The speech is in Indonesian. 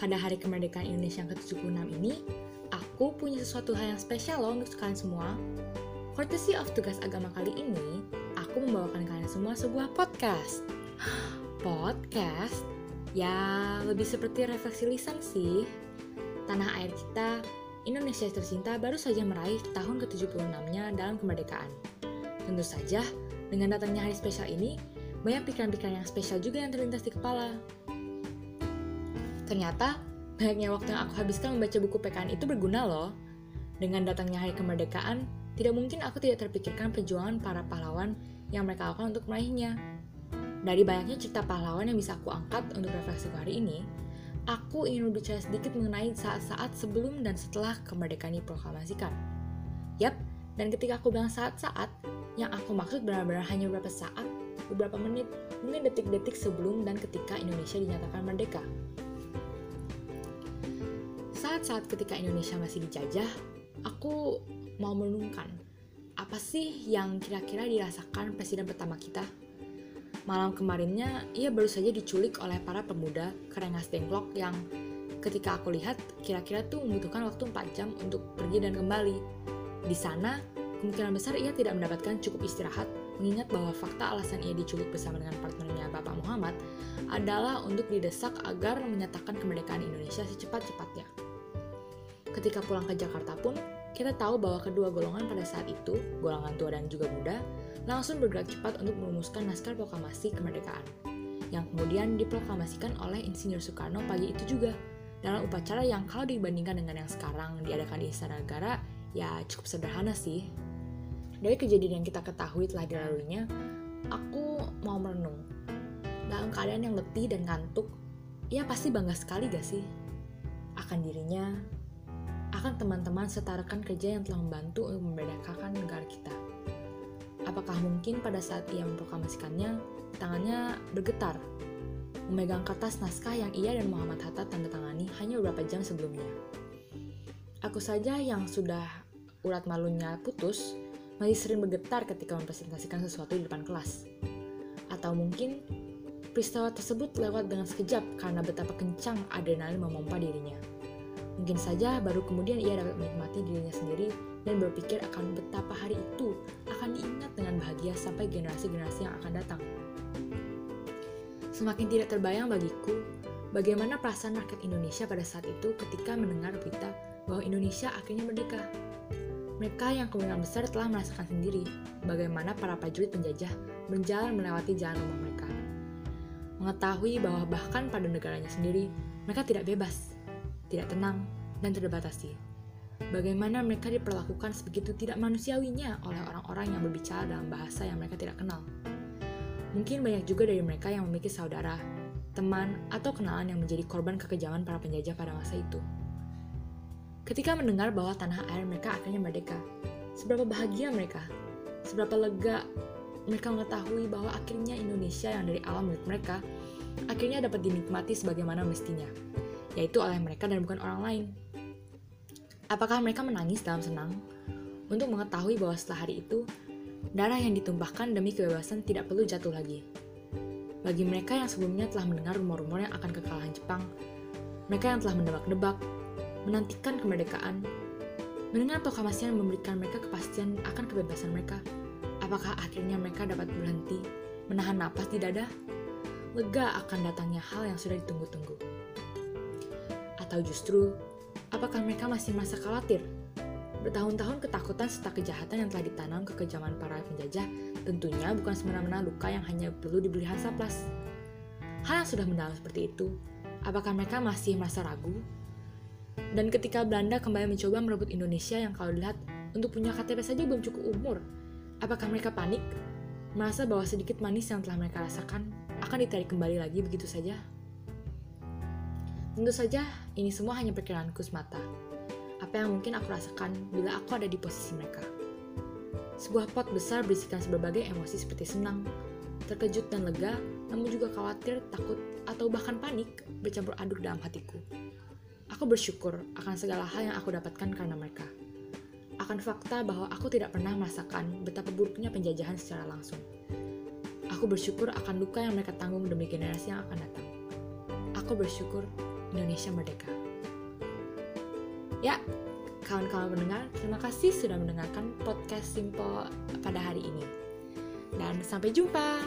pada hari kemerdekaan Indonesia yang ke-76 ini, aku punya sesuatu hal yang spesial loh untuk kalian semua. Courtesy of tugas agama kali ini, aku membawakan kalian semua sebuah podcast. Podcast? Ya, lebih seperti refleksi lisan sih. Tanah air kita, Indonesia tercinta baru saja meraih tahun ke-76-nya dalam kemerdekaan. Tentu saja, dengan datangnya hari spesial ini, banyak pikiran-pikiran yang spesial juga yang terlintas di kepala. Ternyata, banyaknya waktu yang aku habiskan membaca buku PKN itu berguna loh. Dengan datangnya hari kemerdekaan, tidak mungkin aku tidak terpikirkan perjuangan para pahlawan yang mereka lakukan untuk meraihnya. Dari banyaknya cerita pahlawan yang bisa aku angkat untuk refleksi hari ini, aku ingin berbicara sedikit mengenai saat-saat sebelum dan setelah kemerdekaan diproklamasikan. Yap, dan ketika aku bilang saat-saat, yang aku maksud benar-benar hanya beberapa saat, beberapa menit, mungkin detik-detik sebelum dan ketika Indonesia dinyatakan merdeka. Saat-saat ketika Indonesia masih dijajah, aku mau merenungkan apa sih yang kira-kira dirasakan presiden pertama kita? Malam kemarinnya, ia baru saja diculik oleh para pemuda Kerengas Dengklok yang ketika aku lihat kira-kira tuh membutuhkan waktu 4 jam untuk pergi dan kembali. Di sana, kemungkinan besar ia tidak mendapatkan cukup istirahat mengingat bahwa fakta alasan ia diculik bersama dengan partnernya Bapak Muhammad adalah untuk didesak agar menyatakan kemerdekaan Indonesia secepat-cepatnya. Ketika pulang ke Jakarta pun, kita tahu bahwa kedua golongan pada saat itu, golongan tua dan juga muda, langsung bergerak cepat untuk merumuskan naskah proklamasi kemerdekaan, yang kemudian diproklamasikan oleh Insinyur Soekarno pagi itu juga, dalam upacara yang kalau dibandingkan dengan yang sekarang diadakan di Istana Negara, ya cukup sederhana sih. Dari kejadian yang kita ketahui telah dilaluinya, aku mau merenung. Dalam keadaan yang letih dan ngantuk, ia pasti bangga sekali gak sih? Akan dirinya, akan teman-teman serta rekan kerja yang telah membantu untuk membedakan negara kita. Apakah mungkin pada saat ia memproklamasikannya, tangannya bergetar, memegang kertas naskah yang ia dan Muhammad Hatta tanda tangani hanya beberapa jam sebelumnya. Aku saja yang sudah urat malunya putus, masih sering bergetar ketika mempresentasikan sesuatu di depan kelas. Atau mungkin peristiwa tersebut lewat dengan sekejap karena betapa kencang adrenalin memompa dirinya. Mungkin saja baru kemudian ia dapat menikmati dirinya sendiri dan berpikir akan betapa hari itu akan diingat dengan bahagia sampai generasi-generasi yang akan datang. Semakin tidak terbayang bagiku bagaimana perasaan rakyat Indonesia pada saat itu ketika mendengar berita bahwa Indonesia akhirnya merdeka. Mereka yang kemungkinan besar telah merasakan sendiri bagaimana para prajurit penjajah berjalan melewati jalan rumah mereka. Mengetahui bahwa bahkan pada negaranya sendiri, mereka tidak bebas tidak tenang, dan terbatasi. Bagaimana mereka diperlakukan sebegitu tidak manusiawinya oleh orang-orang yang berbicara dalam bahasa yang mereka tidak kenal. Mungkin banyak juga dari mereka yang memiliki saudara, teman, atau kenalan yang menjadi korban kekejaman para penjajah pada masa itu. Ketika mendengar bahwa tanah air mereka akhirnya merdeka, seberapa bahagia mereka, seberapa lega mereka mengetahui bahwa akhirnya Indonesia yang dari alam milik mereka akhirnya dapat dinikmati sebagaimana mestinya yaitu oleh mereka dan bukan orang lain. Apakah mereka menangis dalam senang untuk mengetahui bahwa setelah hari itu, darah yang ditumpahkan demi kebebasan tidak perlu jatuh lagi? Bagi mereka yang sebelumnya telah mendengar rumor-rumor yang akan kekalahan Jepang, mereka yang telah menebak-nebak, menantikan kemerdekaan, mendengar proklamasi yang memberikan mereka kepastian akan kebebasan mereka, apakah akhirnya mereka dapat berhenti, menahan napas di dada? Lega akan datangnya hal yang sudah ditunggu-tunggu. Atau justru, apakah mereka masih merasa khawatir? Bertahun-tahun ketakutan serta kejahatan yang telah ditanam ke kejaman para penjajah tentunya bukan semena-mena luka yang hanya perlu hasaplas. Hal yang sudah mendalam seperti itu, apakah mereka masih merasa ragu? Dan ketika Belanda kembali mencoba merebut Indonesia yang kalau dilihat untuk punya KTP saja belum cukup umur, apakah mereka panik? Merasa bahwa sedikit manis yang telah mereka rasakan akan ditarik kembali lagi begitu saja? Tentu saja, ini semua hanya perkiraanku semata. Apa yang mungkin aku rasakan bila aku ada di posisi mereka. Sebuah pot besar berisikan berbagai emosi seperti senang, terkejut dan lega, namun juga khawatir, takut, atau bahkan panik bercampur aduk dalam hatiku. Aku bersyukur akan segala hal yang aku dapatkan karena mereka. Akan fakta bahwa aku tidak pernah merasakan betapa buruknya penjajahan secara langsung. Aku bersyukur akan luka yang mereka tanggung demi generasi yang akan datang. Aku bersyukur Indonesia merdeka. Ya, kawan-kawan pendengar, terima kasih sudah mendengarkan podcast Simple pada hari ini. Dan sampai jumpa.